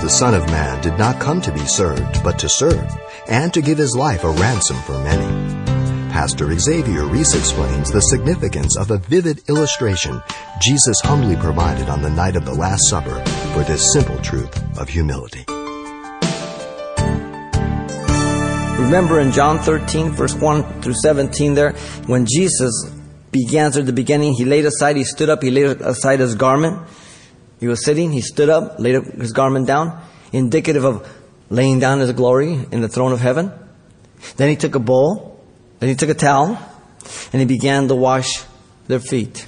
the Son of Man did not come to be served, but to serve, and to give his life a ransom for many. Pastor Xavier Reese explains the significance of a vivid illustration Jesus humbly provided on the night of the Last Supper for this simple truth of humility. Remember in John 13, verse 1 through 17 there, when Jesus began at the beginning, he laid aside, he stood up, he laid aside his garment. He was sitting, he stood up, laid up his garment down, indicative of laying down his glory in the throne of heaven. Then he took a bowl, then he took a towel, and he began to wash their feet.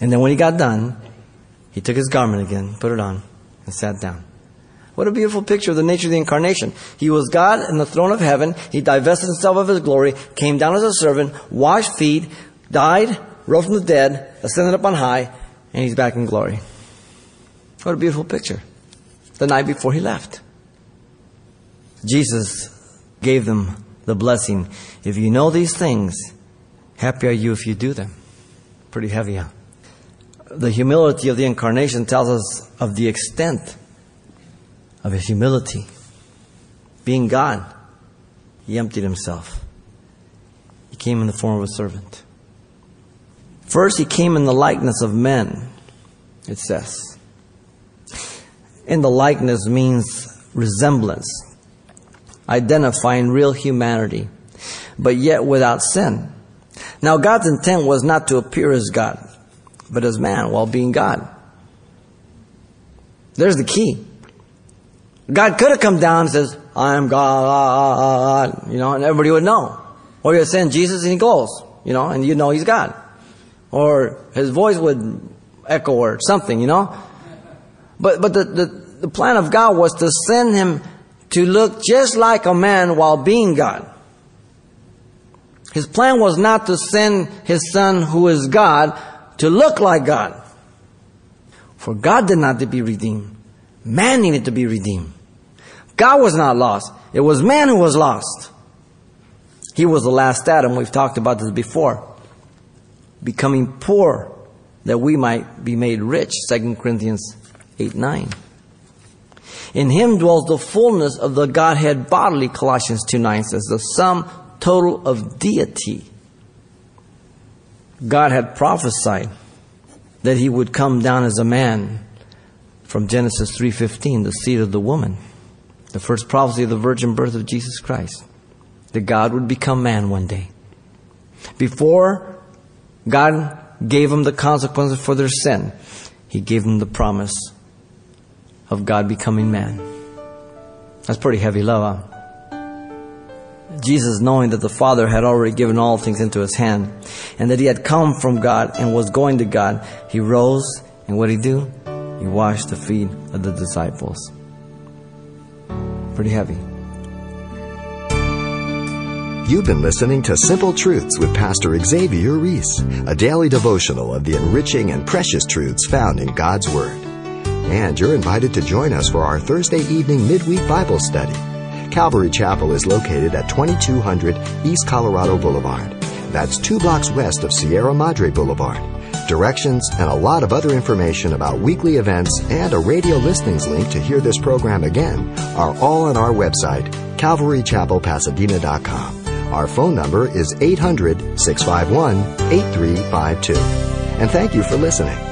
And then when he got done, he took his garment again, put it on, and sat down. What a beautiful picture of the nature of the incarnation. He was God in the throne of heaven. He divested himself of his glory, came down as a servant, washed feet, died, rose from the dead, ascended up on high, and he's back in glory. What a beautiful picture. The night before he left. Jesus gave them the blessing. If you know these things, happy are you if you do them. Pretty heavy, huh? The humility of the incarnation tells us of the extent of his humility. Being God, he emptied himself. He came in the form of a servant. First, he came in the likeness of men, it says. In the likeness means resemblance, identifying real humanity, but yet without sin. Now, God's intent was not to appear as God, but as man while being God. There's the key. God could have come down and says, I am God, you know, and everybody would know. Or you send Jesus and he goes, you know, and you know he's God. Or his voice would echo or something, you know. But, but the, the, the plan of God was to send him to look just like a man while being God. His plan was not to send his son who is God to look like God. For God did not to be redeemed. Man needed to be redeemed. God was not lost. It was man who was lost. He was the last Adam. We've talked about this before. Becoming poor that we might be made rich. 2 Corinthians 8 9. In him dwells the fullness of the Godhead bodily, Colossians 2 9 says, the sum total of deity. God had prophesied that he would come down as a man from Genesis 3:15, the seed of the woman. The first prophecy of the virgin birth of Jesus Christ. That God would become man one day. Before God gave them the consequences for their sin, He gave them the promise of God becoming man. That's pretty heavy love, huh? Jesus, knowing that the Father had already given all things into his hand, and that he had come from God and was going to God, he rose, and what did he do? He washed the feet of the disciples pretty heavy. You've been listening to Simple Truths with Pastor Xavier Reese, a daily devotional of the enriching and precious truths found in God's Word. And you're invited to join us for our Thursday evening midweek Bible study. Calvary Chapel is located at 2200 East Colorado Boulevard. That's two blocks west of Sierra Madre Boulevard directions, and a lot of other information about weekly events and a radio listings link to hear this program again are all on our website, calvarychapelpasadena.com. Our phone number is 800 651 8352. And thank you for listening.